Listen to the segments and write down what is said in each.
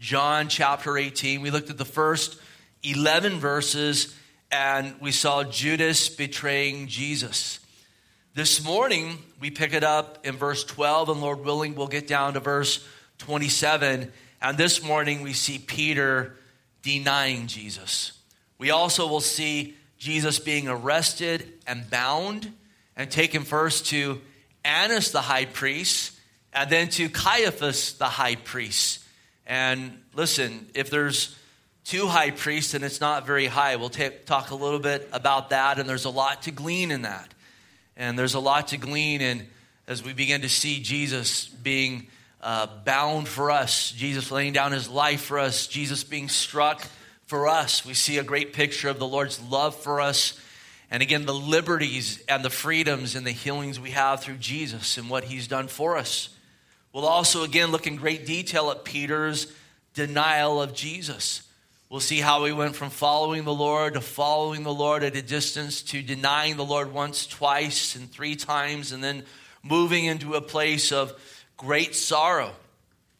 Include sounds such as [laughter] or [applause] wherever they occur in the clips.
John chapter 18. We looked at the first 11 verses and we saw Judas betraying Jesus. This morning, we pick it up in verse 12, and Lord willing, we'll get down to verse 27. And this morning, we see Peter denying Jesus. We also will see Jesus being arrested and bound and taken first to Annas the high priest and then to Caiaphas the high priest. And listen, if there's two high priests and it's not very high, we'll talk a little bit about that. And there's a lot to glean in that. And there's a lot to glean in as we begin to see Jesus being uh, bound for us, Jesus laying down his life for us, Jesus being struck for us. We see a great picture of the Lord's love for us. And again, the liberties and the freedoms and the healings we have through Jesus and what he's done for us. We'll also, again, look in great detail at Peter's denial of Jesus. We'll see how he went from following the Lord to following the Lord at a distance to denying the Lord once, twice, and three times, and then moving into a place of great sorrow.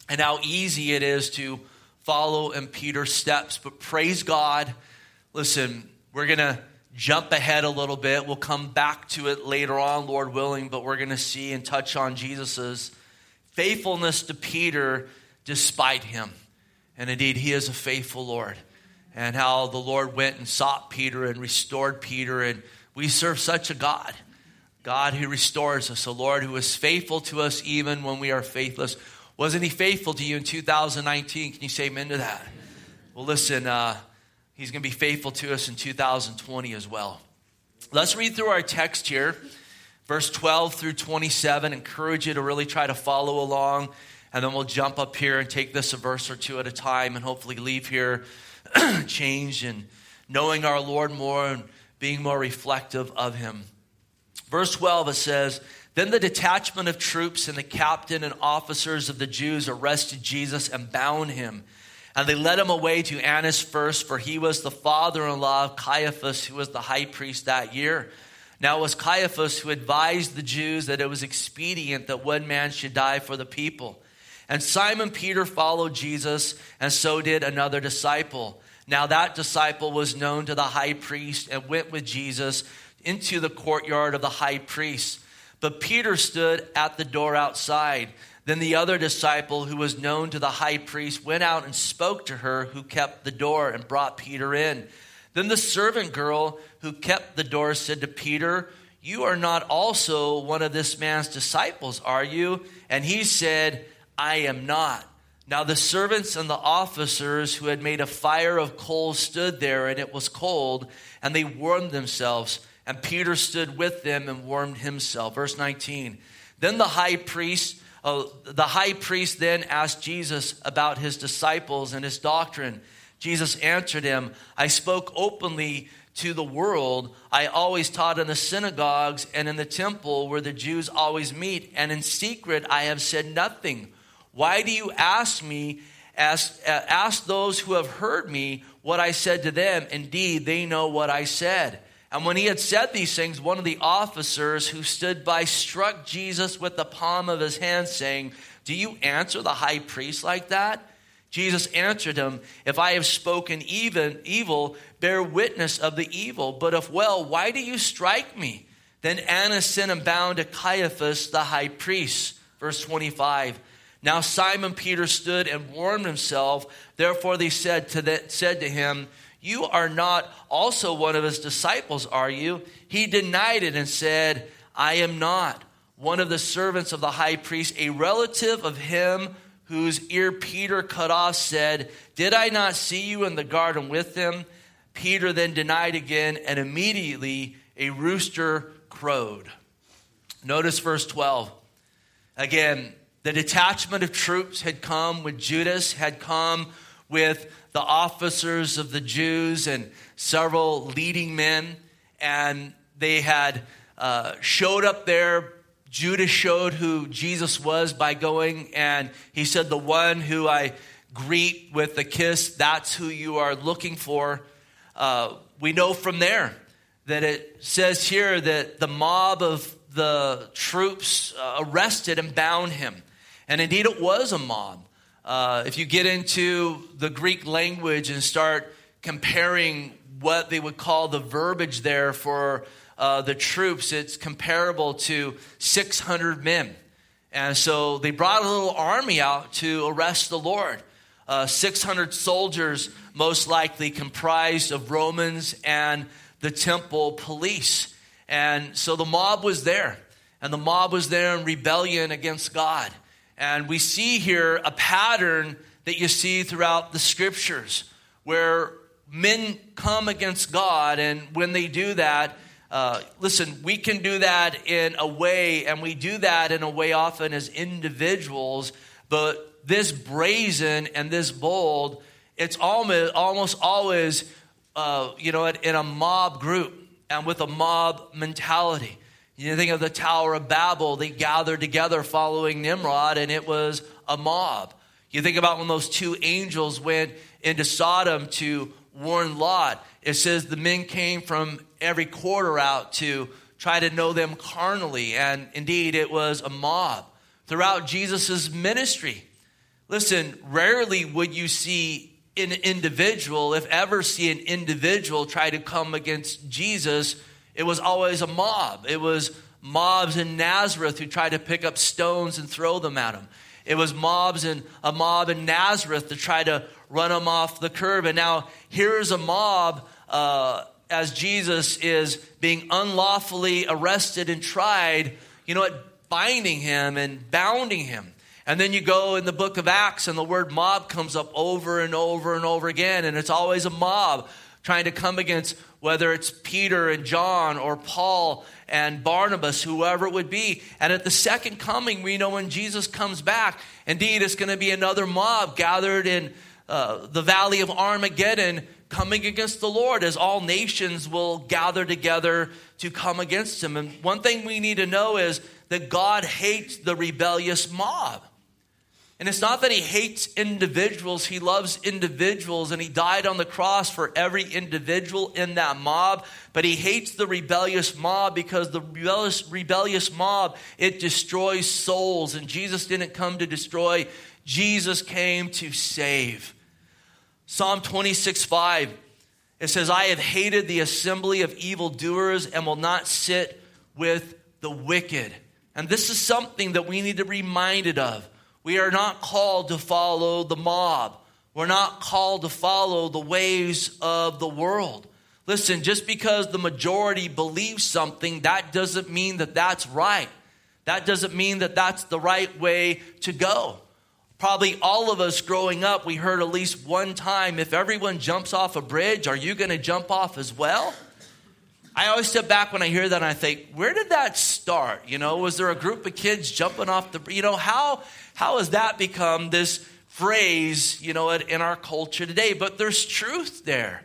And how easy it is to follow in Peter's steps. But praise God. Listen, we're going to jump ahead a little bit. We'll come back to it later on, Lord willing, but we're going to see and touch on Jesus's faithfulness to Peter despite him. And indeed, he is a faithful Lord. And how the Lord went and sought Peter and restored Peter. And we serve such a God, God who restores us, a Lord who is faithful to us even when we are faithless. Wasn't he faithful to you in 2019? Can you say amen to that? Well, listen, uh, he's going to be faithful to us in 2020 as well. Let's read through our text here verse 12 through 27. Encourage you to really try to follow along. And then we'll jump up here and take this a verse or two at a time and hopefully leave here [clears throat] changed and knowing our Lord more and being more reflective of Him. Verse 12, it says, Then the detachment of troops and the captain and officers of the Jews arrested Jesus and bound him. And they led him away to Annas first, for he was the father in law of Caiaphas, who was the high priest that year. Now it was Caiaphas who advised the Jews that it was expedient that one man should die for the people. And Simon Peter followed Jesus, and so did another disciple. Now that disciple was known to the high priest and went with Jesus into the courtyard of the high priest. But Peter stood at the door outside. Then the other disciple, who was known to the high priest, went out and spoke to her who kept the door and brought Peter in. Then the servant girl who kept the door said to Peter, You are not also one of this man's disciples, are you? And he said, I am not. Now the servants and the officers who had made a fire of coals stood there, and it was cold, and they warmed themselves. And Peter stood with them and warmed himself. Verse 19. Then the high priest, uh, the high priest then asked Jesus about his disciples and his doctrine. Jesus answered him, I spoke openly to the world. I always taught in the synagogues and in the temple where the Jews always meet, and in secret I have said nothing. Why do you ask me? Ask, uh, ask those who have heard me what I said to them. Indeed, they know what I said. And when he had said these things, one of the officers who stood by struck Jesus with the palm of his hand, saying, Do you answer the high priest like that? Jesus answered him, If I have spoken even evil, bear witness of the evil. But if well, why do you strike me? Then Annas sent him bound to Caiaphas, the high priest. Verse 25. Now Simon Peter stood and warmed himself. Therefore they said to, the, said to him, You are not also one of his disciples, are you? He denied it and said, I am not. One of the servants of the high priest, a relative of him whose ear Peter cut off, said, Did I not see you in the garden with them? Peter then denied again, and immediately a rooster crowed. Notice verse 12. Again, the detachment of troops had come with Judas, had come with the officers of the Jews and several leading men, and they had uh, showed up there Judas showed who Jesus was by going, and he said, The one who I greet with a kiss, that's who you are looking for. Uh, we know from there that it says here that the mob of the troops uh, arrested and bound him. And indeed, it was a mob. Uh, if you get into the Greek language and start comparing what they would call the verbiage there for uh, the troops, it's comparable to 600 men. And so they brought a little army out to arrest the Lord. Uh, 600 soldiers, most likely comprised of Romans and the temple police. And so the mob was there, and the mob was there in rebellion against God. And we see here a pattern that you see throughout the scriptures where men come against God, and when they do that, uh, listen, we can do that in a way, and we do that in a way often as individuals, but this brazen and this bold, it's almost, almost always, uh, you know, in a mob group and with a mob mentality. You think of the Tower of Babel, they gathered together following Nimrod, and it was a mob. You think about when those two angels went into Sodom to warn Lot. It says the men came from every quarter out to try to know them carnally, and indeed it was a mob. Throughout Jesus' ministry, listen, rarely would you see an individual, if ever see an individual try to come against Jesus it was always a mob. It was mobs in Nazareth who tried to pick up stones and throw them at him. It was mobs and a mob in Nazareth to try to run him off the curb. And now here's a mob uh, as Jesus is being unlawfully arrested and tried, you know what, binding him and bounding him. And then you go in the book of Acts, and the word mob comes up over and over and over again, and it's always a mob trying to come against whether it's Peter and John or Paul and Barnabas, whoever it would be. And at the second coming, we know when Jesus comes back, indeed, it's going to be another mob gathered in uh, the valley of Armageddon coming against the Lord, as all nations will gather together to come against him. And one thing we need to know is that God hates the rebellious mob. And it's not that he hates individuals, he loves individuals, and he died on the cross for every individual in that mob. But he hates the rebellious mob because the rebellious, rebellious mob, it destroys souls. And Jesus didn't come to destroy, Jesus came to save. Psalm 26 5, it says, I have hated the assembly of evildoers and will not sit with the wicked. And this is something that we need to be reminded of. We are not called to follow the mob. We're not called to follow the ways of the world. Listen, just because the majority believes something, that doesn't mean that that's right. That doesn't mean that that's the right way to go. Probably all of us growing up, we heard at least one time if everyone jumps off a bridge, are you going to jump off as well? I always step back when I hear that and I think, where did that start? You know, was there a group of kids jumping off the, you know, how, how has that become this phrase, you know, in our culture today? But there's truth there.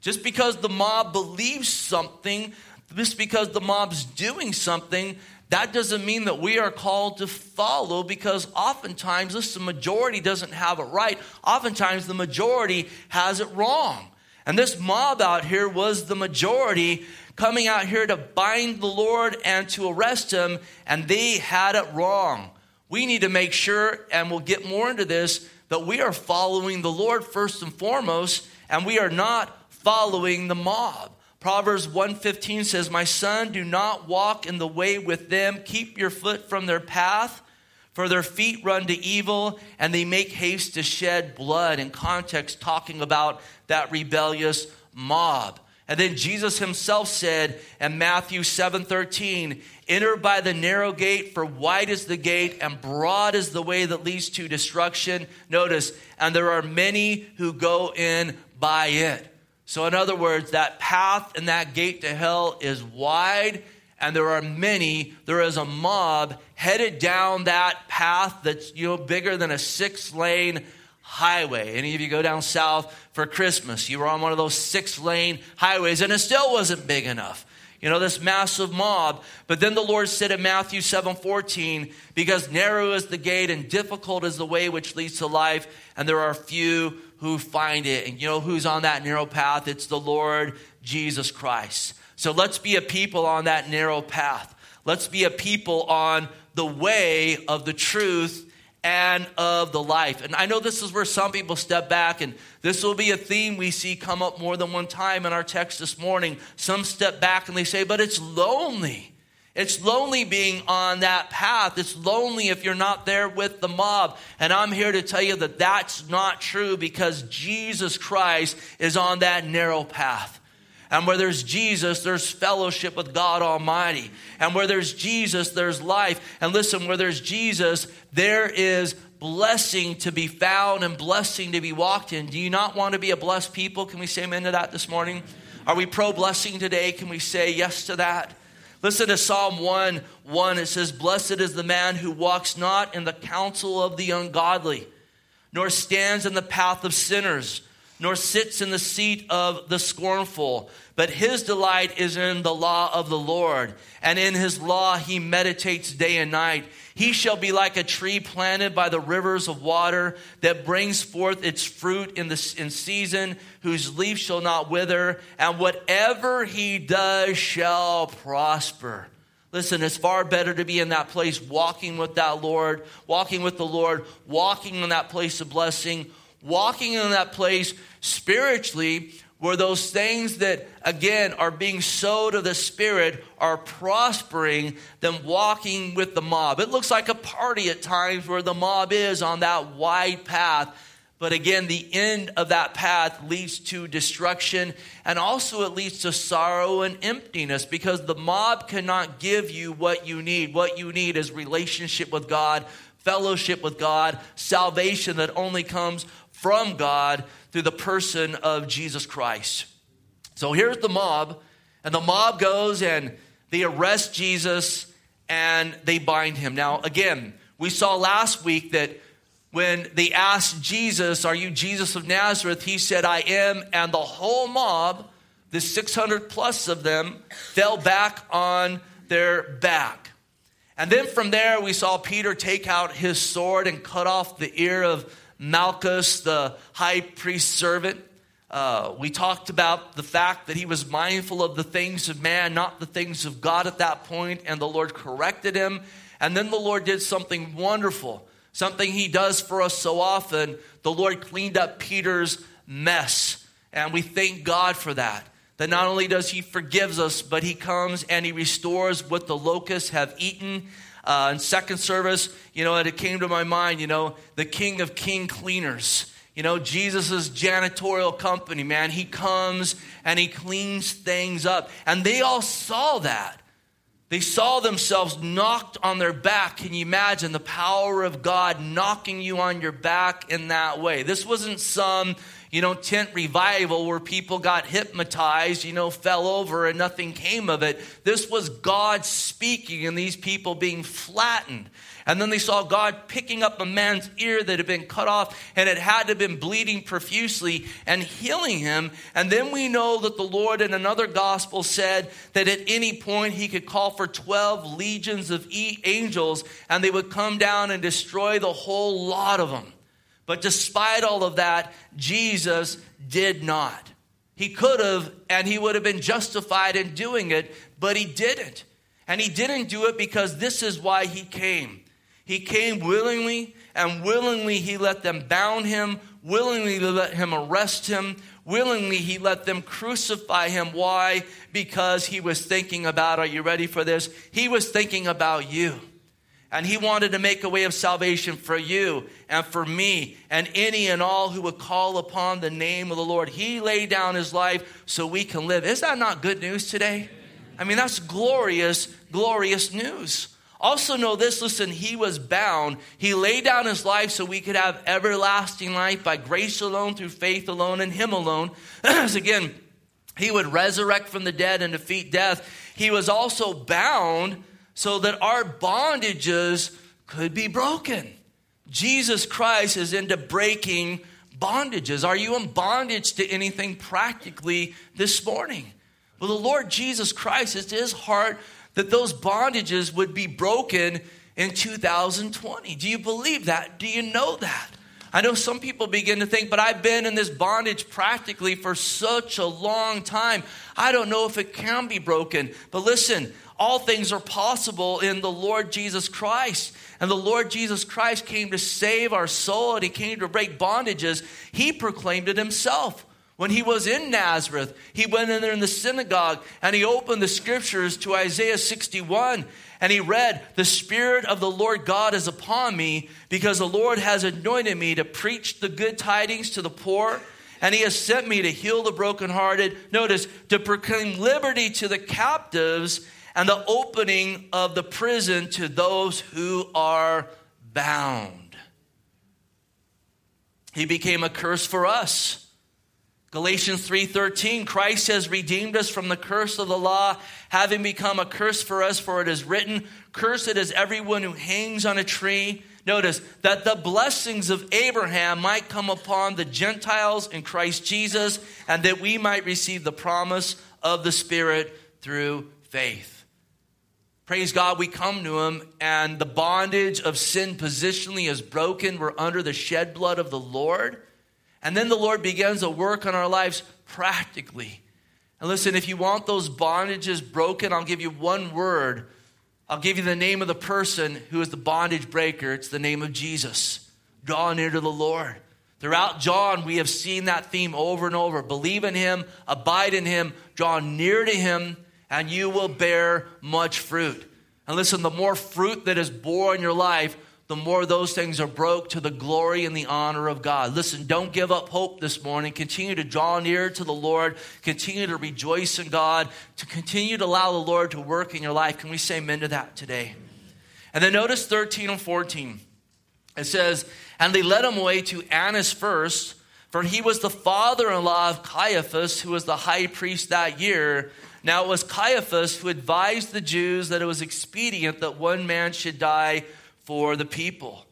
Just because the mob believes something, just because the mob's doing something, that doesn't mean that we are called to follow because oftentimes, listen, the majority doesn't have it right. Oftentimes, the majority has it wrong. And this mob out here was the majority coming out here to bind the Lord and to arrest him, and they had it wrong. We need to make sure, and we'll get more into this, that we are following the Lord first and foremost, and we are not following the mob. Proverbs 115 says, My son, do not walk in the way with them. Keep your foot from their path, for their feet run to evil, and they make haste to shed blood. In context, talking about that rebellious mob. And then Jesus himself said in Matthew 7:13, "Enter by the narrow gate, for wide is the gate and broad is the way that leads to destruction." Notice, and there are many who go in by it. So in other words, that path and that gate to hell is wide and there are many, there is a mob headed down that path that's you know bigger than a six-lane highway. Any of you go down south for Christmas, you were on one of those six lane highways and it still wasn't big enough. You know, this massive mob. But then the Lord said in Matthew 7 14, because narrow is the gate and difficult is the way which leads to life, and there are few who find it. And you know who's on that narrow path? It's the Lord Jesus Christ. So let's be a people on that narrow path. Let's be a people on the way of the truth and of the life. And I know this is where some people step back, and this will be a theme we see come up more than one time in our text this morning. Some step back and they say, but it's lonely. It's lonely being on that path. It's lonely if you're not there with the mob. And I'm here to tell you that that's not true because Jesus Christ is on that narrow path. And where there's Jesus, there's fellowship with God Almighty. And where there's Jesus, there's life. And listen, where there's Jesus, there is blessing to be found and blessing to be walked in. Do you not want to be a blessed people? Can we say amen to that this morning? Are we pro blessing today? Can we say yes to that? Listen to Psalm 1 1. It says, Blessed is the man who walks not in the counsel of the ungodly, nor stands in the path of sinners, nor sits in the seat of the scornful. But his delight is in the law of the Lord, and in his law he meditates day and night. He shall be like a tree planted by the rivers of water that brings forth its fruit in, the, in season, whose leaf shall not wither, and whatever he does shall prosper. Listen, it's far better to be in that place walking with that Lord, walking with the Lord, walking in that place of blessing, walking in that place spiritually where those things that, again, are being sowed of the Spirit are prospering than walking with the mob. It looks like a party at times where the mob is on that wide path. But again, the end of that path leads to destruction and also it leads to sorrow and emptiness because the mob cannot give you what you need. What you need is relationship with God, fellowship with God, salvation that only comes from God through the person of Jesus Christ. So here's the mob, and the mob goes and they arrest Jesus and they bind him. Now, again, we saw last week that when they asked Jesus, Are you Jesus of Nazareth? He said, I am. And the whole mob, the 600 plus of them, fell back on their back. And then from there, we saw Peter take out his sword and cut off the ear of Malchus, the high priest servant. Uh, we talked about the fact that he was mindful of the things of man, not the things of God at that point, and the Lord corrected him. And then the Lord did something wonderful, something he does for us so often. The Lord cleaned up Peter's mess, and we thank God for that. That not only does he forgives us, but he comes and he restores what the locusts have eaten uh, in second service, you know, it came to my mind, you know, the king of king cleaners. You know, Jesus' janitorial company, man, he comes and he cleans things up. And they all saw that. They saw themselves knocked on their back. Can you imagine the power of God knocking you on your back in that way? This wasn't some you know, tent revival where people got hypnotized, you know, fell over and nothing came of it. This was God speaking and these people being flattened. And then they saw God picking up a man's ear that had been cut off and it had to have been bleeding profusely and healing him. And then we know that the Lord in another gospel said that at any point he could call for 12 legions of angels and they would come down and destroy the whole lot of them. But despite all of that, Jesus did not. He could have, and he would have been justified in doing it, but he didn't. And he didn't do it because this is why he came. He came willingly, and willingly he let them bound him, willingly let him arrest him, willingly he let them crucify him. Why? Because he was thinking about, are you ready for this? He was thinking about you. And he wanted to make a way of salvation for you and for me and any and all who would call upon the name of the Lord. He laid down his life so we can live. Is that not good news today? I mean, that's glorious, glorious news. Also, know this listen, he was bound. He laid down his life so we could have everlasting life by grace alone, through faith alone, and him alone. [clears throat] As again, he would resurrect from the dead and defeat death. He was also bound so that our bondages could be broken. Jesus Christ is into breaking bondages. Are you in bondage to anything practically this morning? Well, the Lord Jesus Christ, it's his heart that those bondages would be broken in 2020. Do you believe that? Do you know that? I know some people begin to think, but I've been in this bondage practically for such a long time. I don't know if it can be broken. But listen, all things are possible in the Lord Jesus Christ. And the Lord Jesus Christ came to save our soul and he came to break bondages. He proclaimed it himself. When he was in Nazareth, he went in there in the synagogue and he opened the scriptures to Isaiah 61 and he read, The Spirit of the Lord God is upon me because the Lord has anointed me to preach the good tidings to the poor. And he has sent me to heal the brokenhearted. Notice, to proclaim liberty to the captives and the opening of the prison to those who are bound. He became a curse for us. Galatians 3:13 Christ has redeemed us from the curse of the law having become a curse for us for it is written cursed is everyone who hangs on a tree. Notice that the blessings of Abraham might come upon the Gentiles in Christ Jesus and that we might receive the promise of the spirit through faith Praise God, we come to Him, and the bondage of sin positionally is broken. We're under the shed blood of the Lord. And then the Lord begins a work on our lives practically. And listen, if you want those bondages broken, I'll give you one word. I'll give you the name of the person who is the bondage breaker. It's the name of Jesus. Draw near to the Lord. Throughout John, we have seen that theme over and over. Believe in him, abide in him, draw near to him, and you will bear much fruit. And listen, the more fruit that is born in your life, the more those things are broke to the glory and the honor of God. Listen, don't give up hope this morning. Continue to draw near to the Lord. Continue to rejoice in God. To continue to allow the Lord to work in your life. Can we say amen to that today? And then notice 13 and 14. It says, And they led him away to Annas first, for he was the father in law of Caiaphas, who was the high priest that year. Now it was Caiaphas who advised the Jews that it was expedient that one man should die for the people.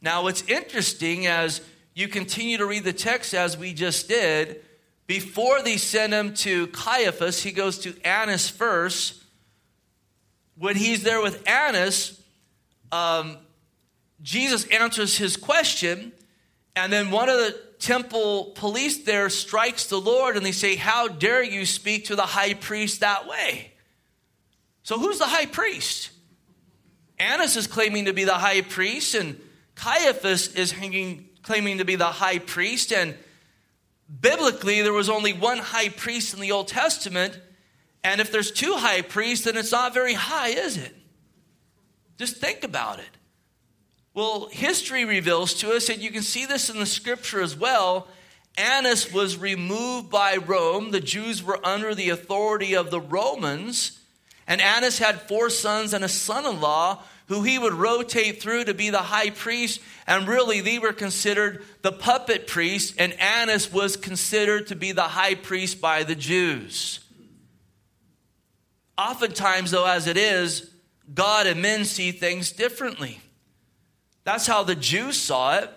Now, what's interesting as you continue to read the text as we just did, before they send him to Caiaphas, he goes to Annas first. When he's there with Annas, um, Jesus answers his question, and then one of the temple police there strikes the Lord and they say, How dare you speak to the high priest that way? So, who's the high priest? Annas is claiming to be the high priest, and Caiaphas is hanging, claiming to be the high priest. And biblically, there was only one high priest in the Old Testament. And if there's two high priests, then it's not very high, is it? Just think about it. Well, history reveals to us, and you can see this in the scripture as well. Annas was removed by Rome. The Jews were under the authority of the Romans. And Annas had four sons and a son in law who he would rotate through to be the high priest. And really, they were considered the puppet priest, and Annas was considered to be the high priest by the Jews. Oftentimes, though, as it is, God and men see things differently. That's how the Jews saw it.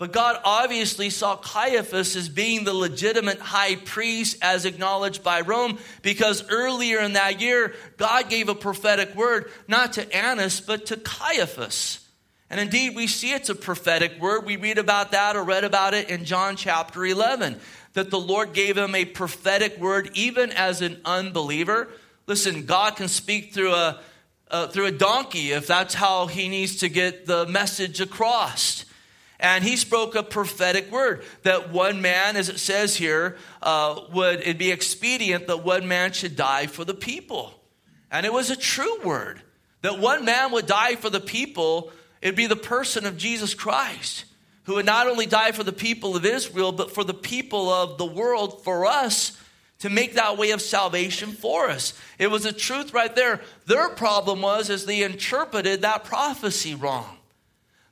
But God obviously saw Caiaphas as being the legitimate high priest as acknowledged by Rome because earlier in that year, God gave a prophetic word not to Annas, but to Caiaphas. And indeed, we see it's a prophetic word. We read about that or read about it in John chapter 11, that the Lord gave him a prophetic word even as an unbeliever. Listen, God can speak through a, uh, through a donkey if that's how he needs to get the message across. And he spoke a prophetic word that one man, as it says here, uh, would it be expedient that one man should die for the people. And it was a true word that one man would die for the people. It'd be the person of Jesus Christ, who would not only die for the people of Israel, but for the people of the world, for us to make that way of salvation for us. It was a truth right there. Their problem was as they interpreted that prophecy wrong.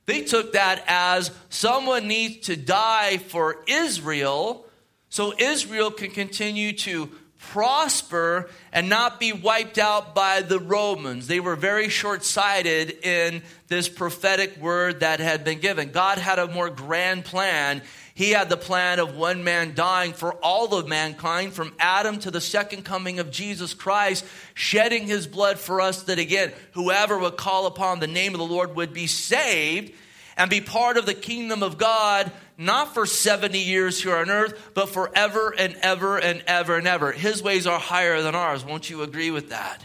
They took that as someone needs to die for Israel so Israel can continue to prosper and not be wiped out by the Romans. They were very short sighted in this prophetic word that had been given. God had a more grand plan. He had the plan of one man dying for all of mankind, from Adam to the second coming of Jesus Christ, shedding his blood for us, that again, whoever would call upon the name of the Lord would be saved. and be part of the kingdom of God, not for 70 years here on earth, but forever and ever and ever and ever. His ways are higher than ours. Won't you agree with that?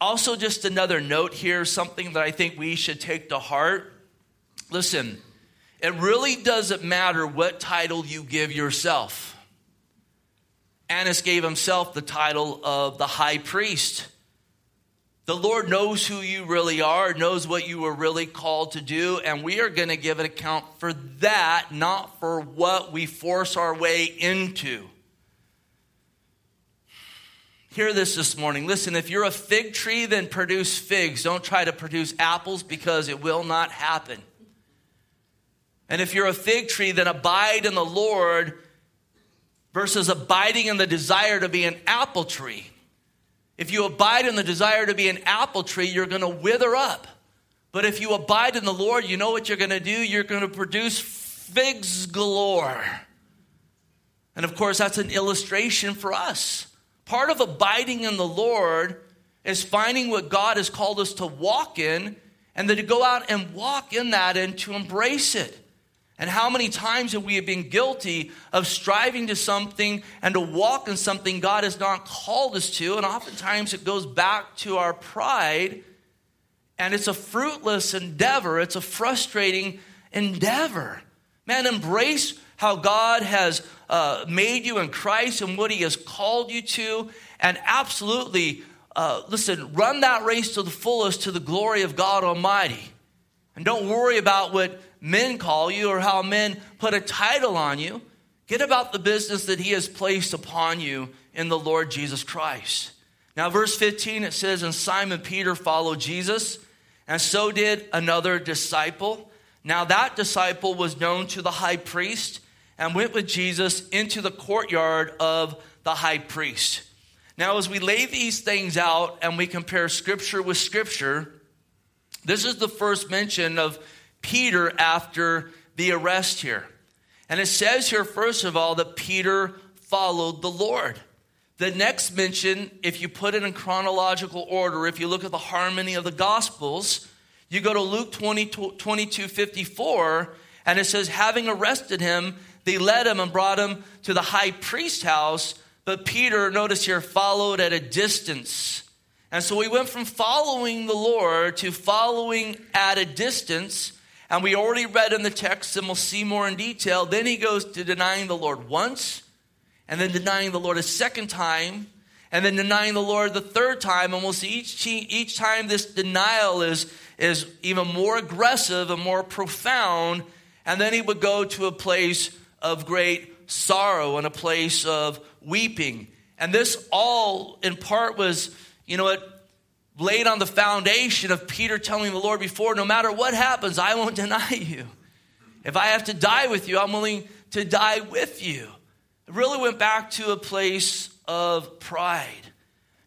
Also, just another note here, something that I think we should take to heart. Listen, it really doesn't matter what title you give yourself. Annas gave himself the title of the high priest. The Lord knows who you really are, knows what you were really called to do, and we are going to give an account for that, not for what we force our way into. Hear this this morning. Listen, if you're a fig tree, then produce figs. Don't try to produce apples because it will not happen. And if you're a fig tree, then abide in the Lord versus abiding in the desire to be an apple tree. If you abide in the desire to be an apple tree, you're going to wither up. But if you abide in the Lord, you know what you're going to do? You're going to produce figs galore. And of course, that's an illustration for us. Part of abiding in the Lord is finding what God has called us to walk in and then to go out and walk in that and to embrace it. And how many times have we been guilty of striving to something and to walk in something God has not called us to? And oftentimes it goes back to our pride, and it's a fruitless endeavor, it's a frustrating endeavor. Man, embrace how God has uh, made you in Christ and what He has called you to, and absolutely, uh, listen, run that race to the fullest to the glory of God Almighty. And don't worry about what men call you or how men put a title on you. Get about the business that He has placed upon you in the Lord Jesus Christ. Now, verse 15, it says, And Simon Peter followed Jesus, and so did another disciple. Now, that disciple was known to the high priest and went with Jesus into the courtyard of the high priest. Now, as we lay these things out and we compare scripture with scripture, this is the first mention of Peter after the arrest here. And it says here, first of all, that Peter followed the Lord. The next mention, if you put it in chronological order, if you look at the harmony of the Gospels, you go to Luke 20, 22 54, and it says, having arrested him, they led him and brought him to the high priest's house. But Peter, notice here, followed at a distance. And so we went from following the Lord to following at a distance. And we already read in the text, and we'll see more in detail. Then he goes to denying the Lord once, and then denying the Lord a second time, and then denying the Lord the third time. And we'll see each, each time this denial is, is even more aggressive and more profound. And then he would go to a place of great sorrow and a place of weeping. And this all, in part, was, you know, it laid on the foundation of Peter telling the Lord before, no matter what happens, I won't deny you. If I have to die with you, I'm willing to die with you. It really went back to a place of pride.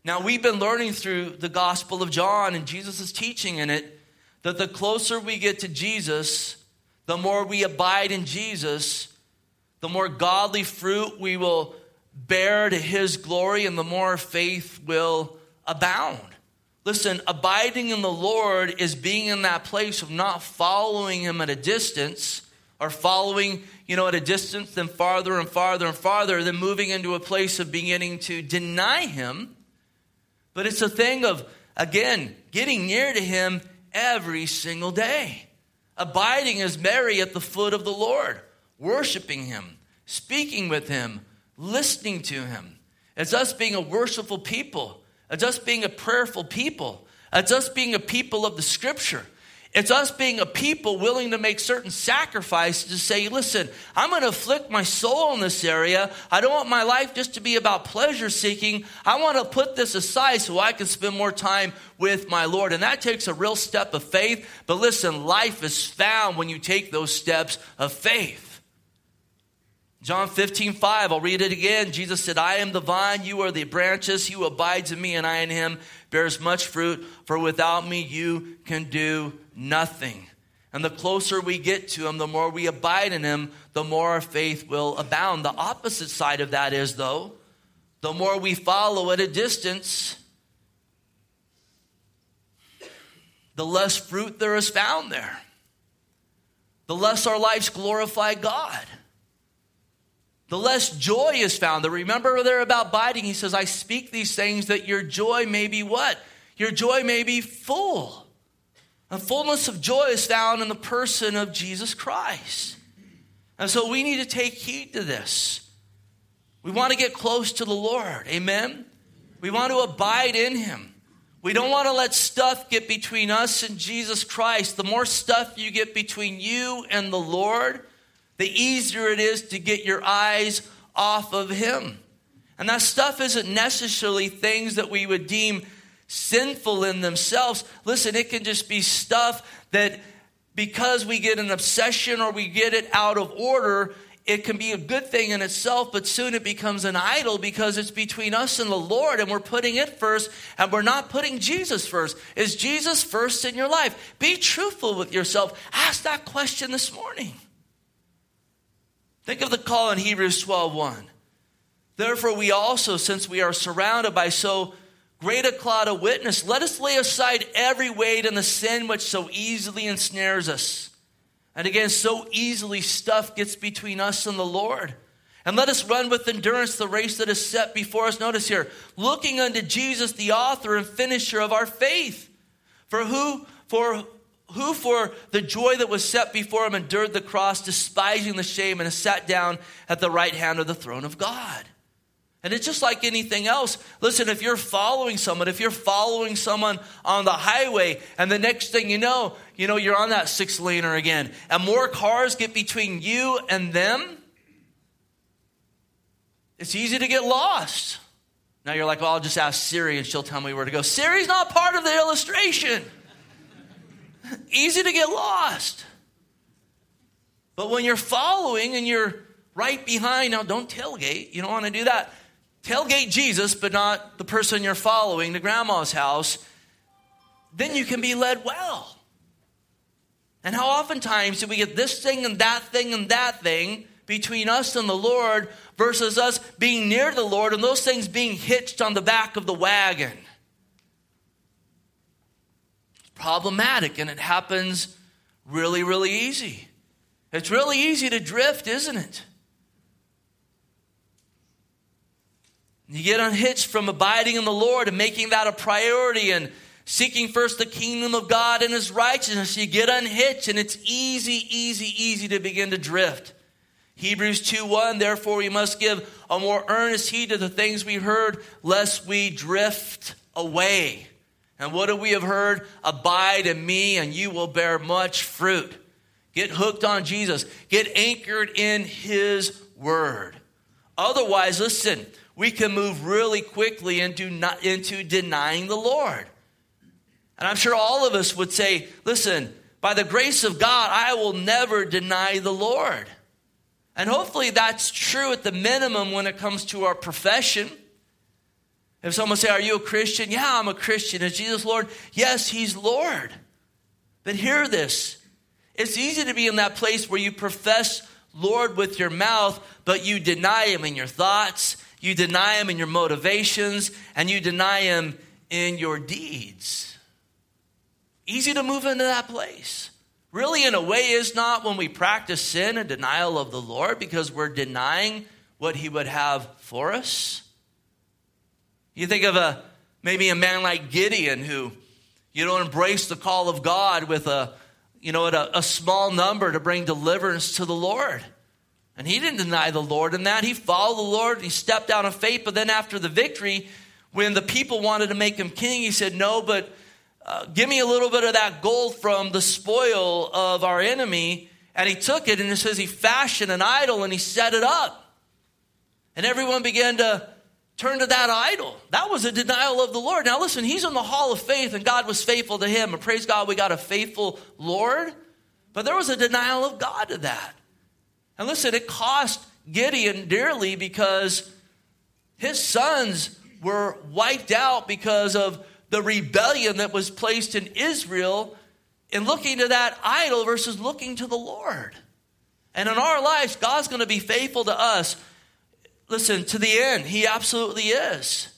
Now, we've been learning through the Gospel of John and Jesus' teaching in it that the closer we get to Jesus, the more we abide in Jesus, the more godly fruit we will bear to his glory, and the more faith will abound. Listen, abiding in the Lord is being in that place of not following him at a distance or following, you know, at a distance, then farther and farther and farther, then moving into a place of beginning to deny him. But it's a thing of, again, getting near to him every single day. Abiding as Mary at the foot of the Lord worshiping Him, speaking with Him, listening to Him. It's us being a worshipful people. It's us being a prayerful people. It's us being a people of the Scripture. It's us being a people willing to make certain sacrifices to say, listen, I'm going to afflict my soul in this area. I don't want my life just to be about pleasure seeking. I want to put this aside so I can spend more time with my Lord. And that takes a real step of faith. But listen, life is found when you take those steps of faith. John 15, 5, I'll read it again. Jesus said, I am the vine, you are the branches. He who abides in me and I in him bears much fruit, for without me you can do nothing. And the closer we get to him, the more we abide in him, the more our faith will abound. The opposite side of that is, though, the more we follow at a distance, the less fruit there is found there. The less our lives glorify God. The less joy is found The Remember there about abiding, he says, I speak these things that your joy may be what? Your joy may be full. The fullness of joy is found in the person of Jesus Christ. And so we need to take heed to this. We want to get close to the Lord. Amen? We want to abide in Him. We don't want to let stuff get between us and Jesus Christ. The more stuff you get between you and the Lord, the easier it is to get your eyes off of Him. And that stuff isn't necessarily things that we would deem sinful in themselves. Listen, it can just be stuff that because we get an obsession or we get it out of order, it can be a good thing in itself, but soon it becomes an idol because it's between us and the Lord and we're putting it first and we're not putting Jesus first. Is Jesus first in your life? Be truthful with yourself. Ask that question this morning. Think of the call in Hebrews 12 1. Therefore, we also, since we are surrounded by so great a cloud of witness, let us lay aside every weight and the sin which so easily ensnares us and again, so easily stuff gets between us and the Lord. And let us run with endurance the race that is set before us. Notice here, looking unto Jesus, the author and finisher of our faith. For who, for who for the joy that was set before him endured the cross, despising the shame, and has sat down at the right hand of the throne of God. And it's just like anything else. Listen, if you're following someone, if you're following someone on the highway, and the next thing you know, you know, you're on that six laner again, and more cars get between you and them, it's easy to get lost. Now you're like, well, I'll just ask Siri and she'll tell me where to go. Siri's not part of the illustration. Easy to get lost. But when you're following and you're right behind, now don't tailgate, you don't want to do that tailgate Jesus, but not the person you're following to grandma's house, then you can be led well. And how oftentimes do we get this thing and that thing and that thing between us and the Lord versus us being near the Lord and those things being hitched on the back of the wagon? Problematic and it happens really, really easy. It's really easy to drift, isn't it? You get unhitched from abiding in the Lord and making that a priority and seeking first the kingdom of God and his righteousness. You get unhitched and it's easy, easy, easy to begin to drift. Hebrews 2 1, therefore we must give a more earnest heed to the things we heard, lest we drift away. And what do we have heard? Abide in me, and you will bear much fruit. Get hooked on Jesus, get anchored in his word. Otherwise, listen, we can move really quickly into, not, into denying the Lord. And I'm sure all of us would say, listen, by the grace of God, I will never deny the Lord. And hopefully that's true at the minimum when it comes to our profession. If someone say, Are you a Christian? Yeah, I'm a Christian. Is Jesus Lord? Yes, He's Lord. But hear this. It's easy to be in that place where you profess Lord with your mouth, but you deny Him in your thoughts you deny Him in your motivations, and you deny Him in your deeds. Easy to move into that place. Really, in a way, is not when we practice sin and denial of the Lord because we're denying what He would have for us. You think of a maybe a man like Gideon who, you know, embraced the call of God with a, you know, a, a small number to bring deliverance to the Lord. And he didn't deny the Lord in that. He followed the Lord. He stepped out of faith. But then after the victory, when the people wanted to make him king, he said, No, but uh, give me a little bit of that gold from the spoil of our enemy. And he took it and it says he fashioned an idol and he set it up. And everyone began to turn to that idol. That was a denial of the Lord. Now listen, he's in the hall of faith and God was faithful to him. And praise God, we got a faithful Lord. But there was a denial of God to that. And listen, it cost Gideon dearly because his sons were wiped out because of the rebellion that was placed in Israel in looking to that idol versus looking to the Lord. And in our lives, God's going to be faithful to us. Listen, to the end, He absolutely is.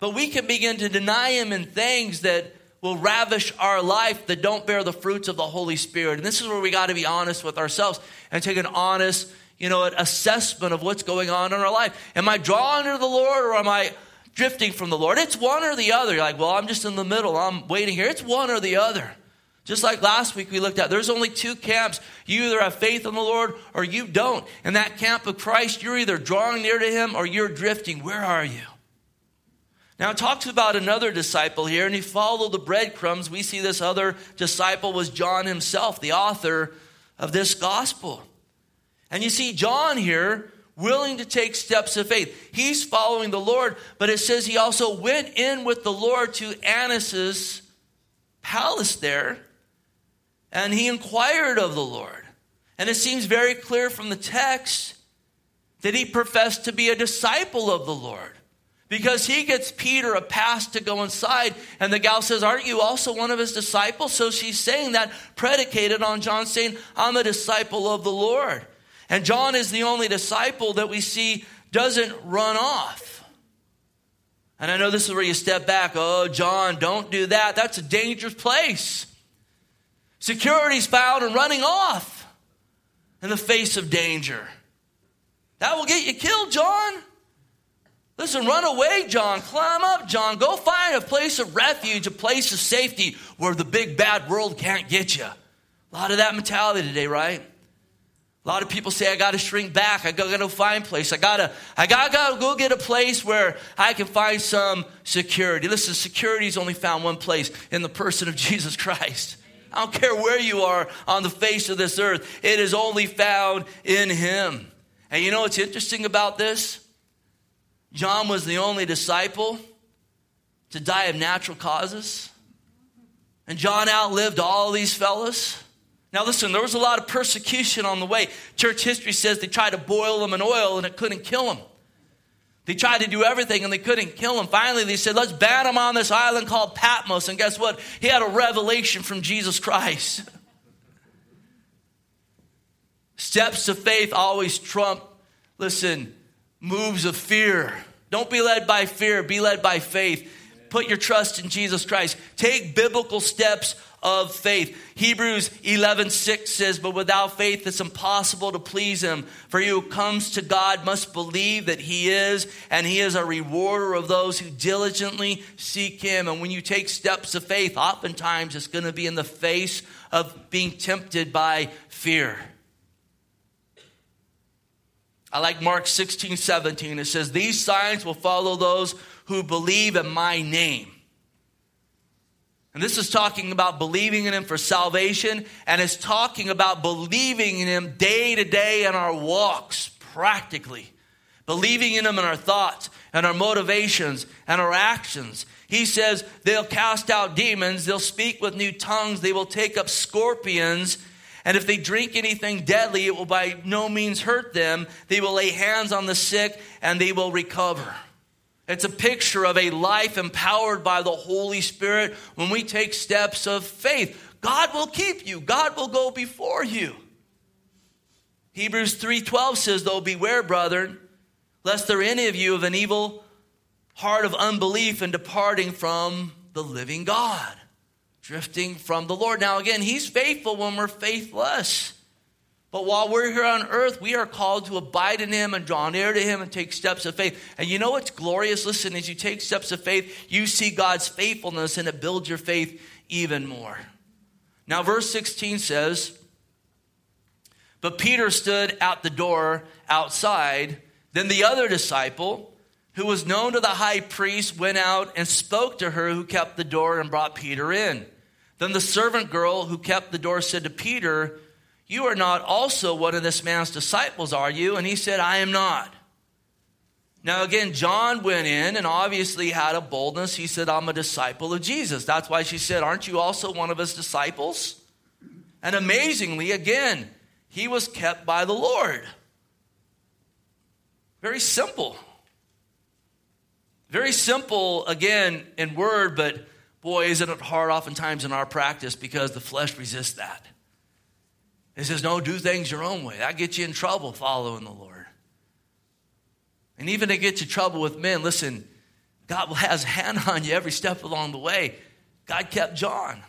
But we can begin to deny Him in things that will ravish our life that don't bear the fruits of the Holy Spirit. And this is where we got to be honest with ourselves and take an honest, you know, assessment of what's going on in our life. Am I drawing to the Lord or am I drifting from the Lord? It's one or the other. You're like, well, I'm just in the middle. I'm waiting here. It's one or the other. Just like last week we looked at, there's only two camps. You either have faith in the Lord or you don't. In that camp of Christ, you're either drawing near to Him or you're drifting. Where are you? Now, it talks about another disciple here, and he followed the breadcrumbs. We see this other disciple was John himself, the author of this gospel. And you see John here willing to take steps of faith. He's following the Lord, but it says he also went in with the Lord to Annas's palace there, and he inquired of the Lord. And it seems very clear from the text that he professed to be a disciple of the Lord because he gets Peter a pass to go inside. And the gal says, Aren't you also one of his disciples? So she's saying that predicated on John saying, I'm a disciple of the Lord. And John is the only disciple that we see doesn't run off. And I know this is where you step back. Oh, John, don't do that. That's a dangerous place. Security's found and running off in the face of danger. That will get you killed, John. Listen, run away, John. Climb up, John. Go find a place of refuge, a place of safety where the big bad world can't get you. A lot of that mentality today, right? A lot of people say, I got to shrink back. I got to find a place. I got to I gotta, gotta go get a place where I can find some security. Listen, security is only found one place in the person of [laughs] Jesus Christ. I don't care where you are on the face of this earth, it is only found in Him. And you know what's interesting about this? John was the only disciple to die of natural causes. And John outlived all these fellas. Now, listen, there was a lot of persecution on the way. Church history says they tried to boil him in oil and it couldn't kill him. They tried to do everything and they couldn't kill him. Finally, they said, let's ban him on this island called Patmos. And guess what? He had a revelation from Jesus Christ. [laughs] Steps of faith always trump, listen, moves of fear. Don't be led by fear, be led by faith. Put your trust in Jesus Christ. Take biblical steps of faith. Hebrews 11 6 says, But without faith it's impossible to please him. For he who comes to God must believe that he is, and he is a rewarder of those who diligently seek him. And when you take steps of faith, oftentimes it's going to be in the face of being tempted by fear. I like Mark 16, 17. It says, These signs will follow those who believe in my name. And this is talking about believing in him for salvation, and it's talking about believing in him day to day in our walks, practically. Believing in him in our thoughts and our motivations and our actions. He says they'll cast out demons, they'll speak with new tongues, they will take up scorpions and if they drink anything deadly, it will by no means hurt them. They will lay hands on the sick and they will recover. It's a picture of a life empowered by the Holy Spirit when we take steps of faith. God will keep you. God will go before you. Hebrews 3:12 says, "Though beware, brethren, lest there any of you of an evil heart of unbelief and departing from the living God." drifting from the Lord. Now, again, He's faithful when we're faithless. But while we're here on earth, we are called to abide in Him and draw near to Him and take steps of faith. And you know what's glorious? Listen, as you take steps of faith, you see God's faithfulness and it builds your faith even more. Now, verse 16 says, But Peter stood at the door outside. Then the other disciple, who was known to the high priest, went out and spoke to her who kept the door and brought Peter in. Then the servant girl who kept the door said to Peter, You are not also one of this man's disciples, are you? And he said, I am not. Now, again, John went in and obviously had a boldness. He said, I'm a disciple of Jesus. That's why she said, Aren't you also one of his disciples? And amazingly, again, he was kept by the Lord. Very simple. Very simple, again, in word, but Boy, isn't it hard oftentimes in our practice because the flesh resists that. It says, no, do things your own way. That gets you in trouble following the Lord. And even to get you trouble with men, listen, God has a hand on you every step along the way. God kept John.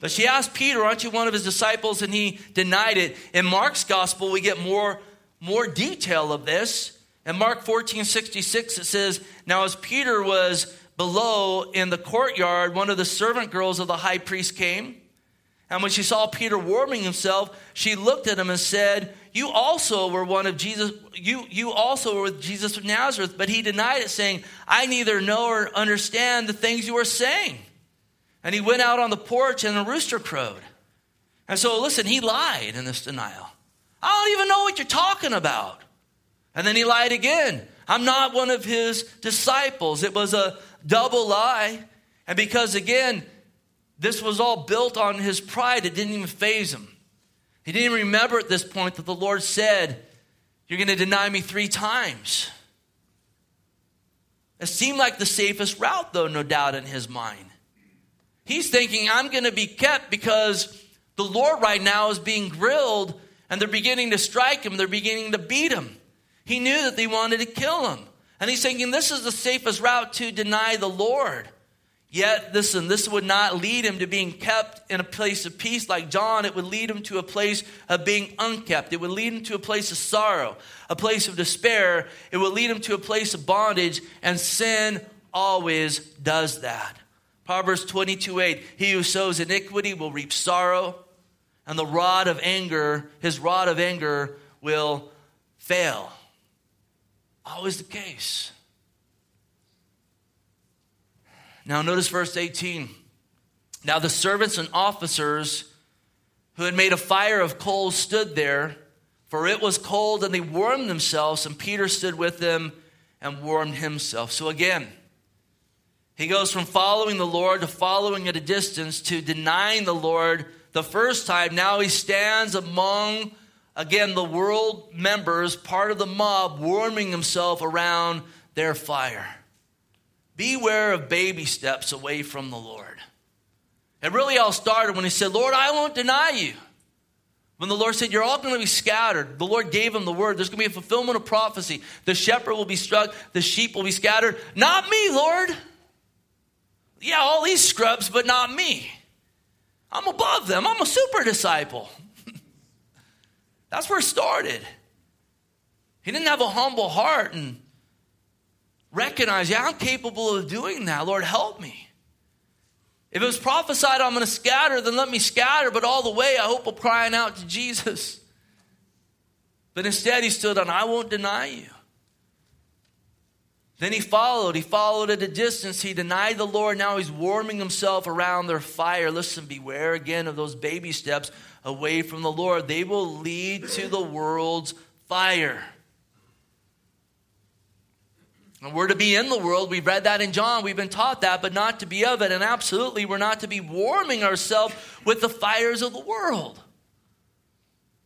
But she asked Peter, Aren't you one of his disciples? And he denied it. In Mark's gospel, we get more, more detail of this. In Mark 14 66, it says, Now as Peter was below in the courtyard, one of the servant girls of the high priest came. And when she saw Peter warming himself, she looked at him and said, You also were one of Jesus, you, you also were with Jesus of Nazareth. But he denied it, saying, I neither know or understand the things you are saying. And he went out on the porch and a rooster crowed. And so, listen, he lied in this denial. I don't even know what you're talking about. And then he lied again. I'm not one of his disciples. It was a double lie. And because, again, this was all built on his pride, it didn't even faze him. He didn't even remember at this point that the Lord said, You're going to deny me three times. It seemed like the safest route, though, no doubt, in his mind. He's thinking, I'm going to be kept because the Lord right now is being grilled and they're beginning to strike him, they're beginning to beat him. He knew that they wanted to kill him. And he's thinking, this is the safest route to deny the Lord. Yet, listen, this would not lead him to being kept in a place of peace like John. It would lead him to a place of being unkept. It would lead him to a place of sorrow, a place of despair. It would lead him to a place of bondage, and sin always does that. Proverbs 22 8, he who sows iniquity will reap sorrow, and the rod of anger, his rod of anger will fail. Always the case. Now, notice verse 18. Now, the servants and officers who had made a fire of coals stood there, for it was cold, and they warmed themselves, and Peter stood with them and warmed himself. So, again, he goes from following the Lord to following at a distance to denying the Lord the first time. Now he stands among, again, the world members, part of the mob, warming himself around their fire. Beware of baby steps away from the Lord. It really all started when he said, Lord, I won't deny you. When the Lord said, You're all going to be scattered, the Lord gave him the word. There's going to be a fulfillment of prophecy. The shepherd will be struck, the sheep will be scattered. Not me, Lord. Yeah, all these scrubs, but not me. I'm above them. I'm a super disciple. [laughs] That's where it started. He didn't have a humble heart and recognize, yeah, I'm capable of doing that. Lord, help me. If it was prophesied I'm going to scatter, then let me scatter, but all the way I hope I'm crying out to Jesus. But instead, he stood on, I won't deny you. Then he followed. He followed at a distance. He denied the Lord. Now he's warming himself around their fire. Listen, beware again of those baby steps away from the Lord. They will lead to the world's fire. And we're to be in the world. We've read that in John. We've been taught that, but not to be of it. And absolutely, we're not to be warming ourselves with the fires of the world,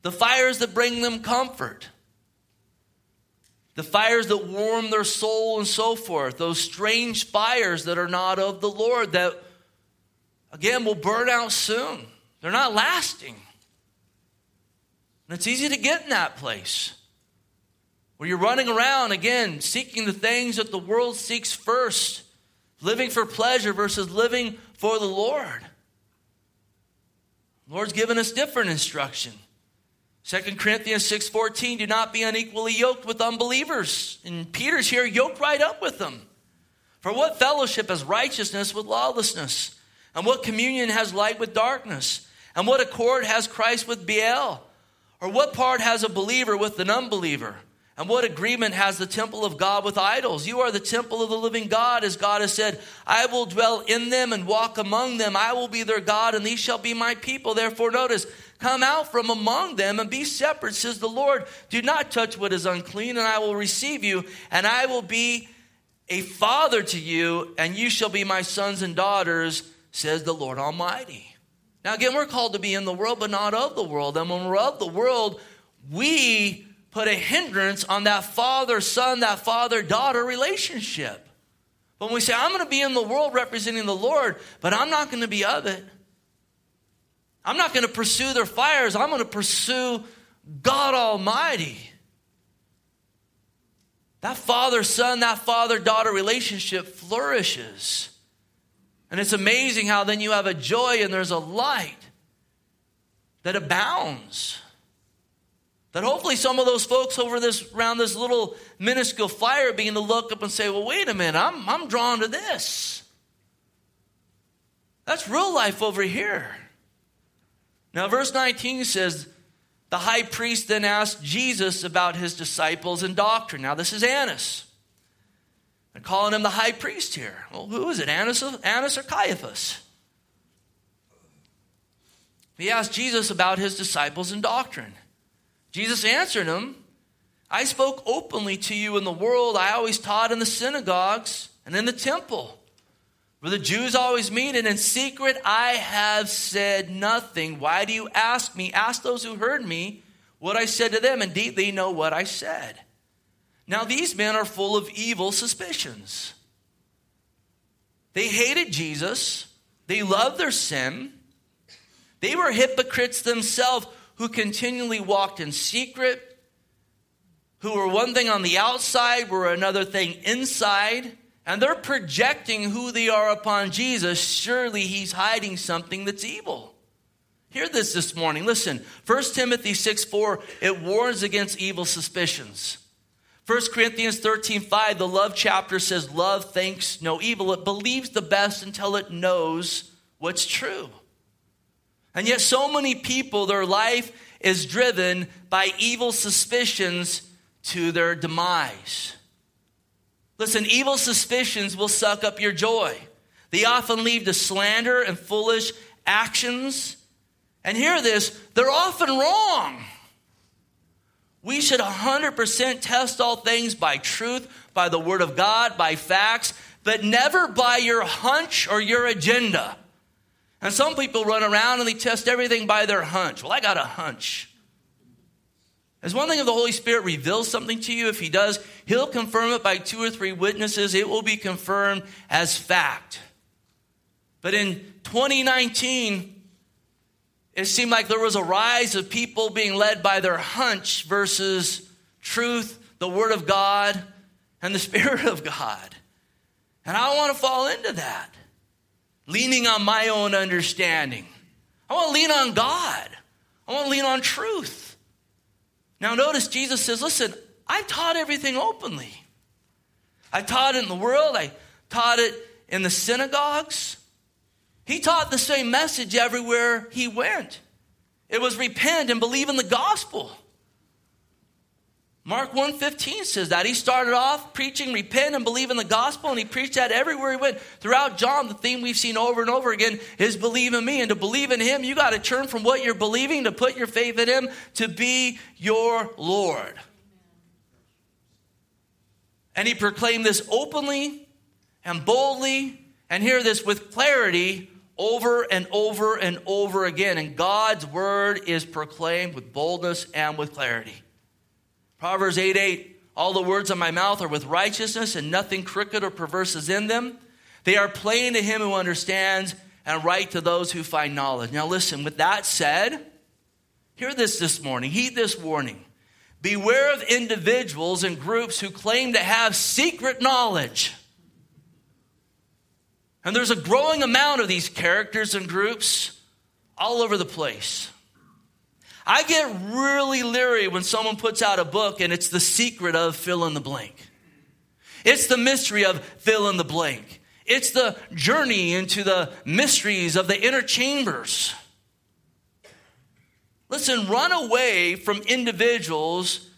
the fires that bring them comfort the fires that warm their soul and so forth, those strange fires that are not of the Lord that, again, will burn out soon. They're not lasting. And it's easy to get in that place where you're running around, again, seeking the things that the world seeks first, living for pleasure versus living for the Lord. The Lord's given us different instruction. 2 Corinthians 6:14 do not be unequally yoked with unbelievers. And Peter's here yoked right up with them. For what fellowship has righteousness with lawlessness? And what communion has light with darkness? And what accord has Christ with Belial? Or what part has a believer with an unbeliever? And what agreement has the temple of God with idols? You are the temple of the living God, as God has said, I will dwell in them and walk among them. I will be their God, and these shall be my people. Therefore, notice, come out from among them and be separate, says the Lord. Do not touch what is unclean, and I will receive you, and I will be a father to you, and you shall be my sons and daughters, says the Lord Almighty. Now, again, we're called to be in the world, but not of the world. And when we're of the world, we put a hindrance on that father son, that father daughter relationship. But when we say, I'm going to be in the world representing the Lord, but I'm not going to be of it, I'm not going to pursue their fires, I'm going to pursue God Almighty. That father son, that father daughter relationship flourishes. And it's amazing how then you have a joy and there's a light that abounds. That hopefully some of those folks over this around this little minuscule fire begin to look up and say, well, wait a minute, I'm, I'm drawn to this. That's real life over here. Now, verse 19 says, the high priest then asked Jesus about his disciples and doctrine. Now, this is Annas. They're calling him the high priest here. Well, who is it, Annas, Annas or Caiaphas? He asked Jesus about his disciples and doctrine. Jesus answered him, I spoke openly to you in the world. I always taught in the synagogues and in the temple, where the Jews always meet, and in secret I have said nothing. Why do you ask me? Ask those who heard me what I said to them. Indeed, they know what I said. Now, these men are full of evil suspicions. They hated Jesus, they loved their sin, they were hypocrites themselves who continually walked in secret, who were one thing on the outside, were another thing inside, and they're projecting who they are upon Jesus. Surely he's hiding something that's evil. Hear this this morning. Listen, 1 Timothy 6 4, it warns against evil suspicions. 1 Corinthians 13 5, the love chapter says, Love thinks no evil. It believes the best until it knows what's true. And yet, so many people, their life is driven by evil suspicions to their demise. Listen, evil suspicions will suck up your joy. They often lead to slander and foolish actions. And hear this, they're often wrong. We should 100% test all things by truth, by the Word of God, by facts, but never by your hunch or your agenda. And some people run around and they test everything by their hunch. Well, I got a hunch. There's one thing if the Holy Spirit reveals something to you, if He does, He'll confirm it by two or three witnesses. It will be confirmed as fact. But in 2019, it seemed like there was a rise of people being led by their hunch versus truth, the Word of God, and the [laughs] Spirit of God. And I want to fall into that leaning on my own understanding. I want to lean on God. I want to lean on truth. Now, notice Jesus says, Listen, I taught everything openly. I taught it in the world, I taught it in the synagogues. He taught the same message everywhere he went. It was repent and believe in the gospel. Mark 1:15 says that. He started off preaching repent and believe in the gospel and he preached that everywhere he went. Throughout John, the theme we've seen over and over again is believe in me and to believe in him, you got to turn from what you're believing to put your faith in him to be your Lord. And he proclaimed this openly and boldly and hear this with clarity over and over and over again. And God's word is proclaimed with boldness and with clarity. Proverbs 8 8, all the words of my mouth are with righteousness, and nothing crooked or perverse is in them. They are plain to him who understands, and right to those who find knowledge. Now, listen, with that said, hear this this morning, heed this warning. Beware of individuals and groups who claim to have secret knowledge. And there's a growing amount of these characters and groups all over the place. I get really leery when someone puts out a book and it's the secret of fill in the blank. It's the mystery of fill in the blank. It's the journey into the mysteries of the inner chambers. Listen, run away from individuals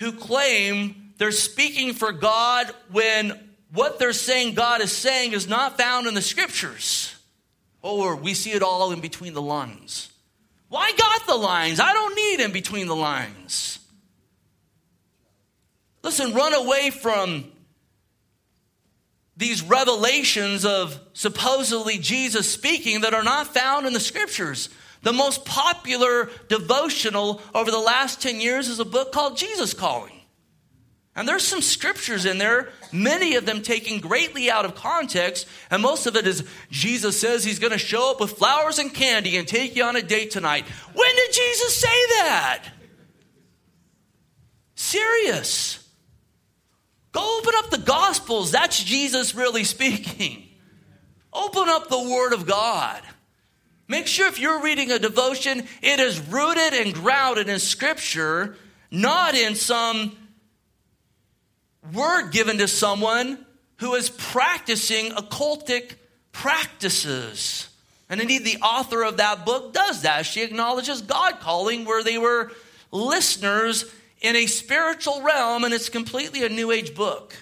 who claim they're speaking for God when what they're saying God is saying is not found in the scriptures. Or we see it all in between the lines. I got the lines. I don't need in between the lines. Listen, run away from these revelations of supposedly Jesus speaking that are not found in the scriptures. The most popular devotional over the last 10 years is a book called Jesus Calling. And there's some scriptures in there, many of them taken greatly out of context, and most of it is Jesus says he's going to show up with flowers and candy and take you on a date tonight. When did Jesus say that? Serious. Go open up the Gospels. That's Jesus really speaking. Open up the Word of God. Make sure if you're reading a devotion, it is rooted and grounded in Scripture, not in some word given to someone who is practicing occultic practices. And indeed, the author of that book does that. She acknowledges God calling where they were listeners in a spiritual realm, and it's completely a New Age book.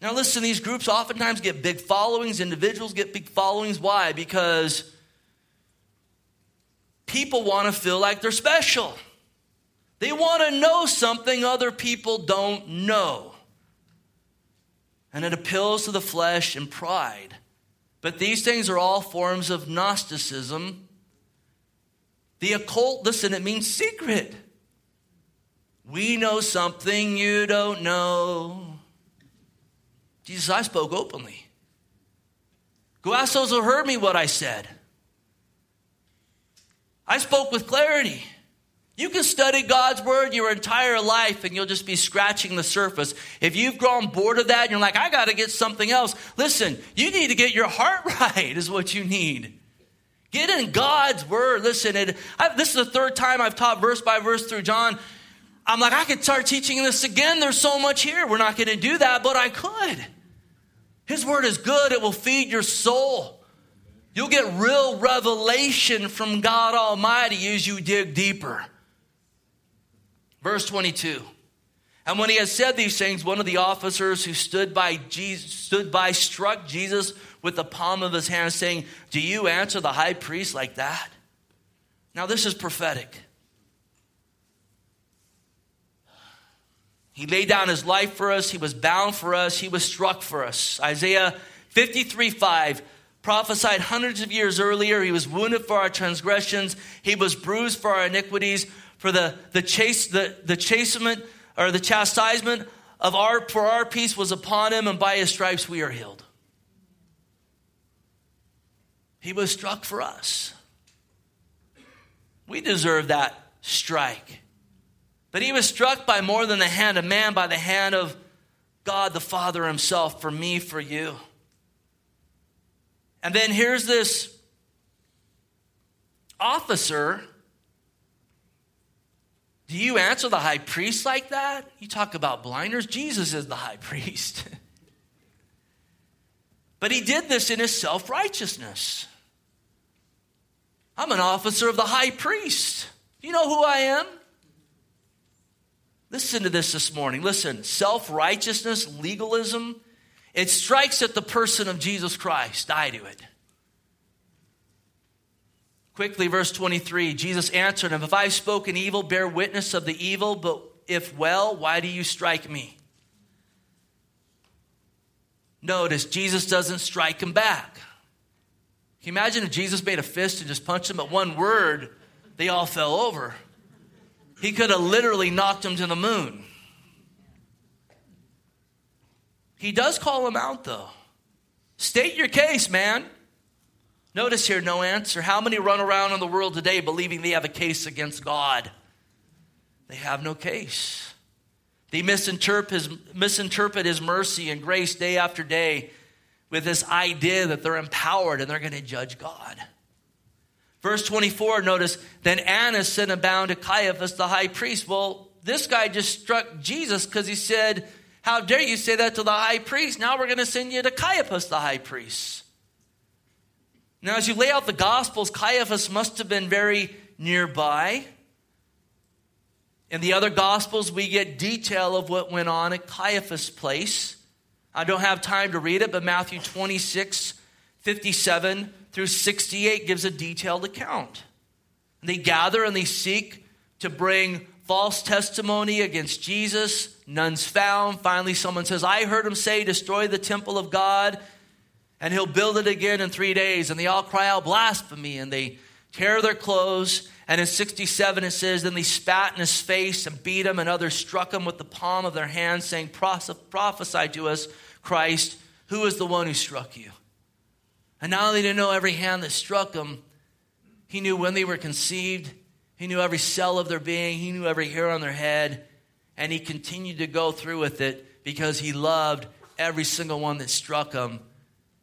Now, listen, these groups oftentimes get big followings. Individuals get big followings. Why? Because people want to feel like they're special. They want to know something other people don't know. And it appeals to the flesh and pride. But these things are all forms of Gnosticism. The occult, listen, it means secret. We know something you don't know. Jesus, I spoke openly. Go ask those who heard me what I said. I spoke with clarity. You can study God's word your entire life and you'll just be scratching the surface. If you've grown bored of that and you're like, I got to get something else, listen, you need to get your heart [laughs] right, is what you need. Get in God's word. Listen, it, I, this is the third time I've taught verse by verse through John. I'm like, I could start teaching this again. There's so much here. We're not going to do that, but I could. His word is good, it will feed your soul. You'll get real revelation from God Almighty as you dig deeper. Verse 22. And when he had said these things, one of the officers who stood by, Jesus, stood by struck Jesus with the palm of his hand, saying, Do you answer the high priest like that? Now, this is prophetic. He laid down his life for us. He was bound for us. He was struck for us. Isaiah 53 5 prophesied hundreds of years earlier. He was wounded for our transgressions, he was bruised for our iniquities. For the, the, chase, the, the chastisement or the chastisement of our for our peace was upon him, and by his stripes we are healed. He was struck for us. We deserve that strike. But he was struck by more than the hand of man, by the hand of God the Father himself, for me, for you. And then here's this officer. Do you answer the high priest like that? You talk about blinders. Jesus is the high priest. [laughs] but he did this in his self righteousness. I'm an officer of the high priest. You know who I am? Listen to this this morning. Listen, self righteousness, legalism, it strikes at the person of Jesus Christ. I do it. Quickly, verse 23 Jesus answered him, If I've spoken evil, bear witness of the evil, but if well, why do you strike me? Notice, Jesus doesn't strike him back. Can you imagine if Jesus made a fist and just punched him at one word, they all fell over? He could have literally knocked him to the moon. He does call him out, though. State your case, man. Notice here, no answer. How many run around in the world today believing they have a case against God? They have no case. They misinterpret his, misinterpret his mercy and grace day after day with this idea that they're empowered and they're going to judge God. Verse 24, notice, then Annas sent a bound to Caiaphas, the high priest. Well, this guy just struck Jesus because he said, How dare you say that to the high priest? Now we're going to send you to Caiaphas, the high priest. Now, as you lay out the Gospels, Caiaphas must have been very nearby. In the other Gospels, we get detail of what went on at Caiaphas' place. I don't have time to read it, but Matthew 26, 57 through 68 gives a detailed account. They gather and they seek to bring false testimony against Jesus. None's found. Finally, someone says, I heard him say, Destroy the temple of God, and he'll build it again in three days. And they all cry out, Blasphemy. And they tear their clothes. And in 67, it says, Then they spat in his face and beat him, and others struck him with the palm of their hands, saying, Prophesy to us, Christ, who is the one who struck you? And not only did he know every hand that struck him, he knew when they were conceived, he knew every cell of their being, he knew every hair on their head, and he continued to go through with it because he loved every single one that struck him.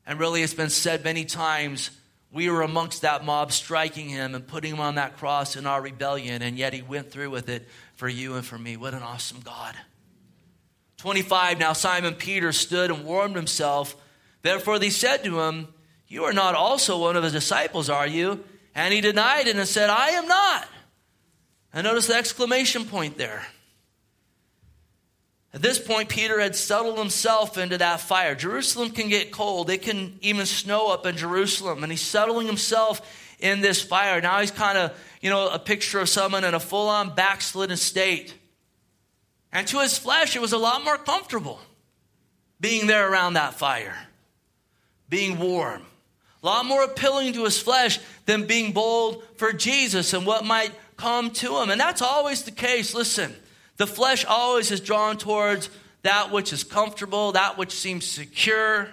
And really, it's been said many times we were amongst that mob striking him and putting him on that cross in our rebellion, and yet he went through with it for you and for me. What an awesome God. 25 Now Simon Peter stood and warmed himself. Therefore they said to him, You are not also one of his disciples, are you? And he denied it and said, I am not. And notice the exclamation point there. At this point, Peter had settled himself into that fire. Jerusalem can get cold, it can even snow up in Jerusalem. And he's settling himself in this fire. Now he's kind of, you know, a picture of someone in a full on backslidden state. And to his flesh, it was a lot more comfortable being there around that fire, being warm. A lot more appealing to his flesh than being bold for Jesus and what might come to him. And that's always the case. Listen, the flesh always is drawn towards that which is comfortable, that which seems secure.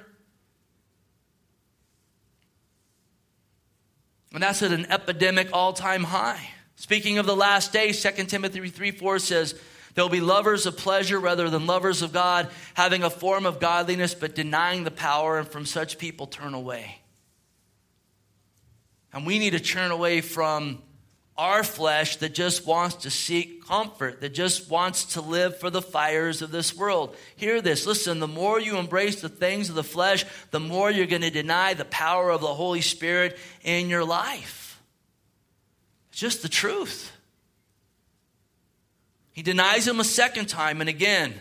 And that's at an epidemic all time high. Speaking of the last days, 2 Timothy 3 4 says, There'll be lovers of pleasure rather than lovers of God, having a form of godliness but denying the power, and from such people turn away. And we need to turn away from our flesh that just wants to seek comfort, that just wants to live for the fires of this world. Hear this. Listen, the more you embrace the things of the flesh, the more you're going to deny the power of the Holy Spirit in your life. It's just the truth. He denies him a second time, and again,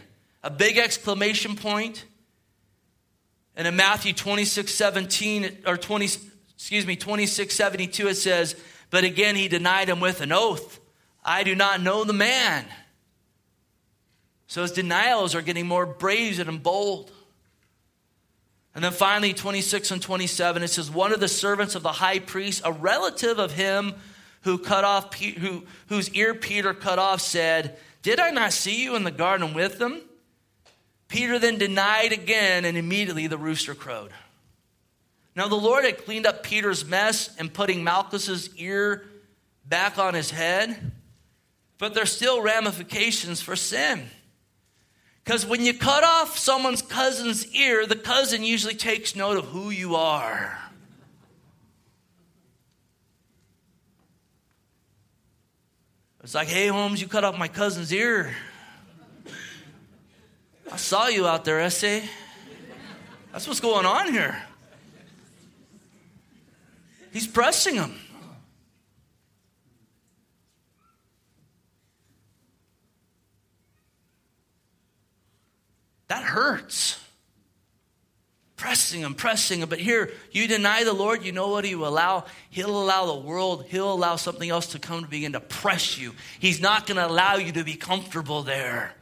a big exclamation point. And in Matthew 26, 17, or 20, excuse me, 26, 72, it says, But again he denied him with an oath. I do not know the man. So his denials are getting more brazen and bold. And then finally, 26 and 27, it says, One of the servants of the high priest, a relative of him who cut off, who, whose ear Peter cut off, said, Did I not see you in the garden with them? Peter then denied again, and immediately the rooster crowed. Now the Lord had cleaned up Peter's mess and putting Malchus's ear back on his head, but there's still ramifications for sin. Because when you cut off someone's cousin's ear, the cousin usually takes note of who you are. It's like, hey, Holmes, you cut off my cousin's ear. I saw you out there, essay. That's what's going on here. He's pressing him. That hurts pressing him, pressing him. But here, you deny the Lord, you know what he will allow? He'll allow the world, he'll allow something else to come to begin to press you. He's not going to allow you to be comfortable there.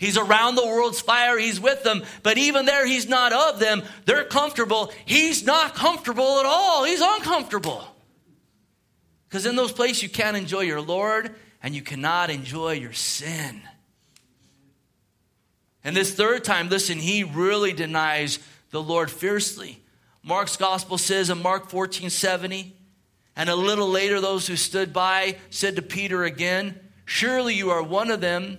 He's around the world's fire, he's with them, but even there, he's not of them. They're comfortable. He's not comfortable at all, he's uncomfortable. Because in those places, you can't enjoy your Lord and you cannot enjoy your sin. And this third time, listen, he really denies the Lord fiercely. Mark's gospel says in Mark 14 70, and a little later, those who stood by said to Peter again, Surely you are one of them,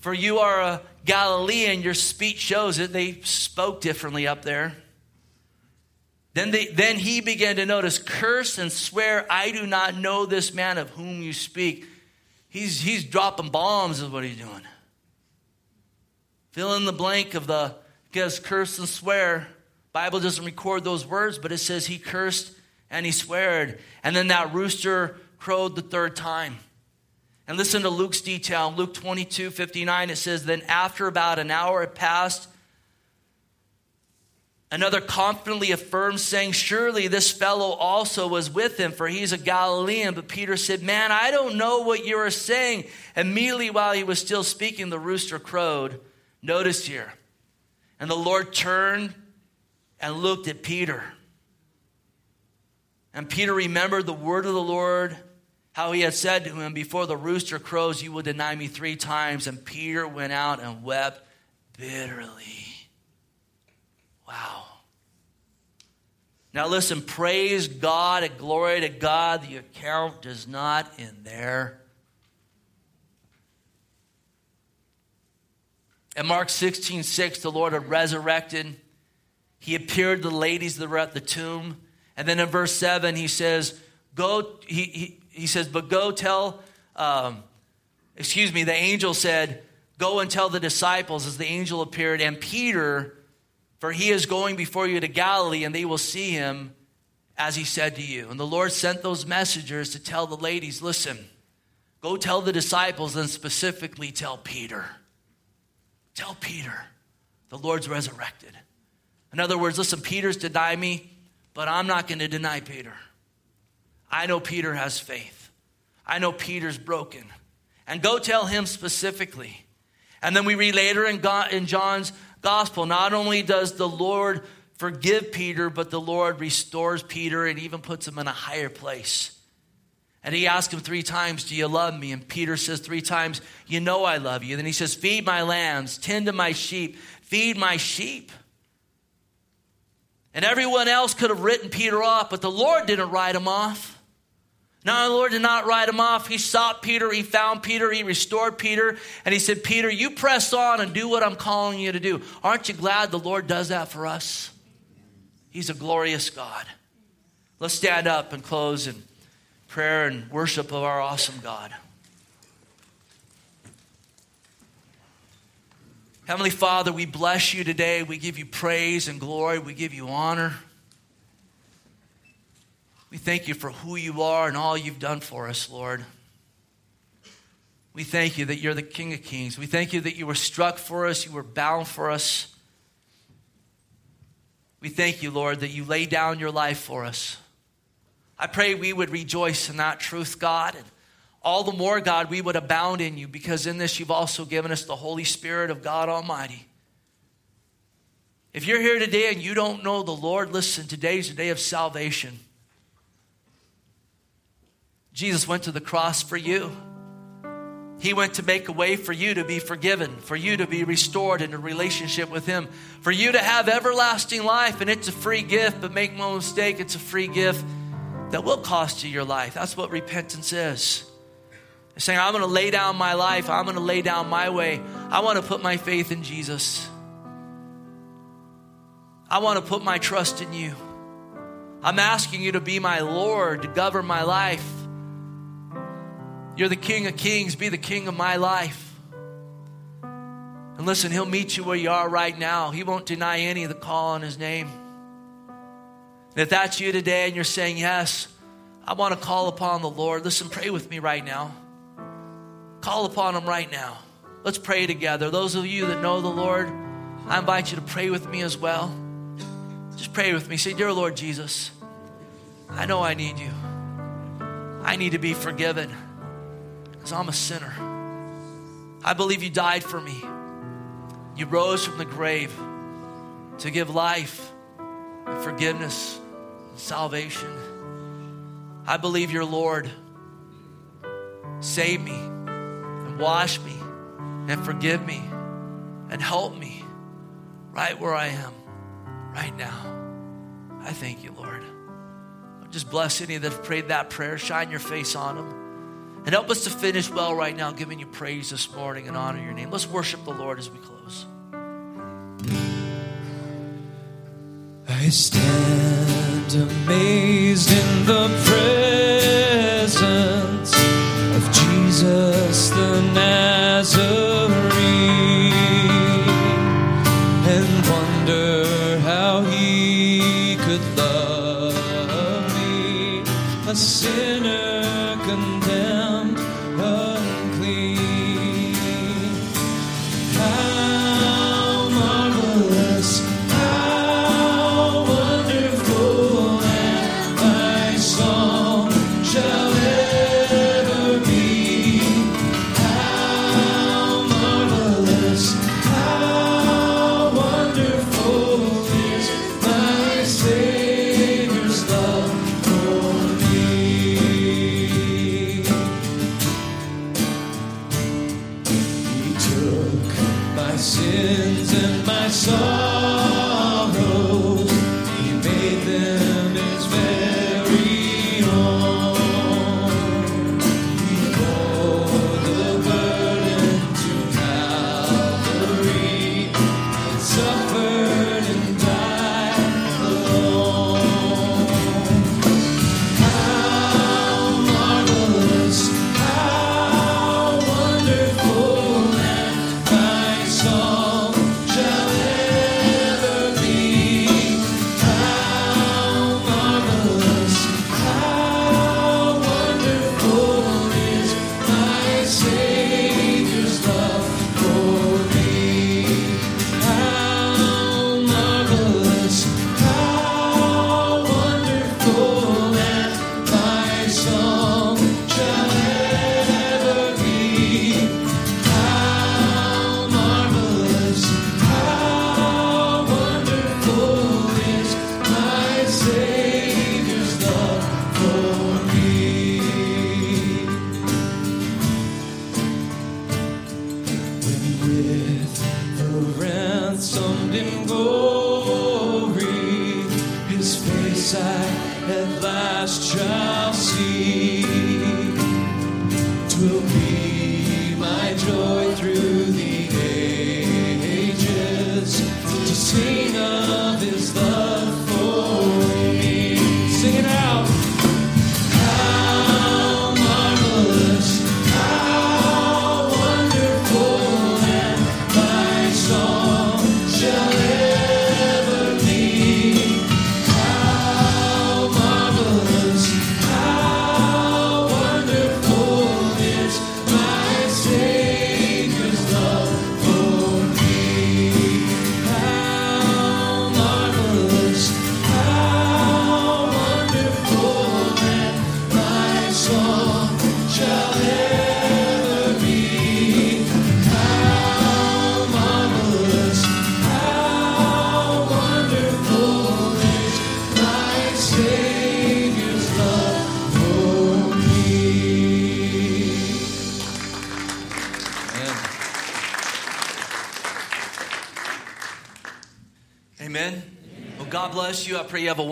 for you are a Galilean. Your speech shows it. They spoke differently up there. Then, they, then he began to notice, curse and swear, I do not know this man of whom you speak. He's, he's dropping bombs, is what he's doing. Fill in the blank of the because curse and swear. Bible doesn't record those words, but it says he cursed and he sweared. And then that rooster crowed the third time. And listen to Luke's detail. Luke 22, 59, it says, Then after about an hour had passed, another confidently affirmed, saying, Surely this fellow also was with him, for he's a Galilean. But Peter said, Man, I don't know what you are saying. Immediately while he was still speaking, the rooster crowed. Notice here, and the Lord turned and looked at Peter. And Peter remembered the word of the Lord, how he had said to him, Before the rooster crows, you will deny me three times. And Peter went out and wept bitterly. Wow. Now listen, praise God and glory to God. The account does not end there. In Mark 16, 6, the Lord had resurrected. He appeared to the ladies that were at the tomb. And then in verse 7, he says, Go, he, he, he says, but go tell, um, excuse me, the angel said, Go and tell the disciples as the angel appeared, and Peter, for he is going before you to Galilee, and they will see him as he said to you. And the Lord sent those messengers to tell the ladies, Listen, go tell the disciples, and specifically tell Peter. Tell Peter, the Lord's resurrected. In other words, listen, Peter's denied me, but I'm not going to deny Peter. I know Peter has faith. I know Peter's broken. And go tell him specifically. And then we read later in, God, in John's gospel, not only does the Lord forgive Peter, but the Lord restores Peter and even puts him in a higher place. And he asks him three times, Do you love me? And Peter says three times, You know I love you. Then he says, Feed my lambs, tend to my sheep, feed my sheep. And everyone else could have written Peter off, but the Lord didn't write him off. No, the Lord did not write him off. He sought Peter, he found Peter, he restored Peter, and he said, Peter, you press on and do what I'm calling you to do. Aren't you glad the Lord does that for us? He's a glorious God. Let's stand up and close in prayer and worship of our awesome God. Heavenly Father, we bless you today. We give you praise and glory. We give you honor. We thank you for who you are and all you've done for us, Lord. We thank you that you're the King of Kings. We thank you that you were struck for us, you were bound for us. We thank you, Lord, that you lay down your life for us. I pray we would rejoice in that truth, God. And all the more, God, we would abound in you because in this you've also given us the Holy Spirit of God Almighty. If you're here today and you don't know the Lord, listen, today's a day of salvation. Jesus went to the cross for you. He went to make a way for you to be forgiven, for you to be restored in a relationship with Him, for you to have everlasting life. And it's a free gift, but make no mistake, it's a free gift that will cost you your life. That's what repentance is. It's saying, I'm going to lay down my life, I'm going to lay down my way. I want to put my faith in Jesus. I want to put my trust in you. I'm asking you to be my Lord, to govern my life. You're the King of Kings. Be the King of my life. And listen, He'll meet you where you are right now. He won't deny any of the call on His name. And if that's you today and you're saying, Yes, I want to call upon the Lord, listen, pray with me right now. Call upon Him right now. Let's pray together. Those of you that know the Lord, I invite you to pray with me as well. Just pray with me. Say, Dear Lord Jesus, I know I need you. I need to be forgiven because I'm a sinner. I believe you died for me. You rose from the grave to give life and forgiveness and salvation. I believe you're Lord. Save me and wash me and forgive me and help me right where I am right now. I thank you, Lord. Just bless any that have prayed that prayer. Shine your face on them. And help us to finish well right now, giving you praise this morning and honor your name. Let's worship the Lord as we close. I stand amazed in the presence of Jesus the Nazarene and wonder how he could love me, a sinner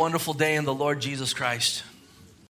wonderful day in the Lord Jesus Christ.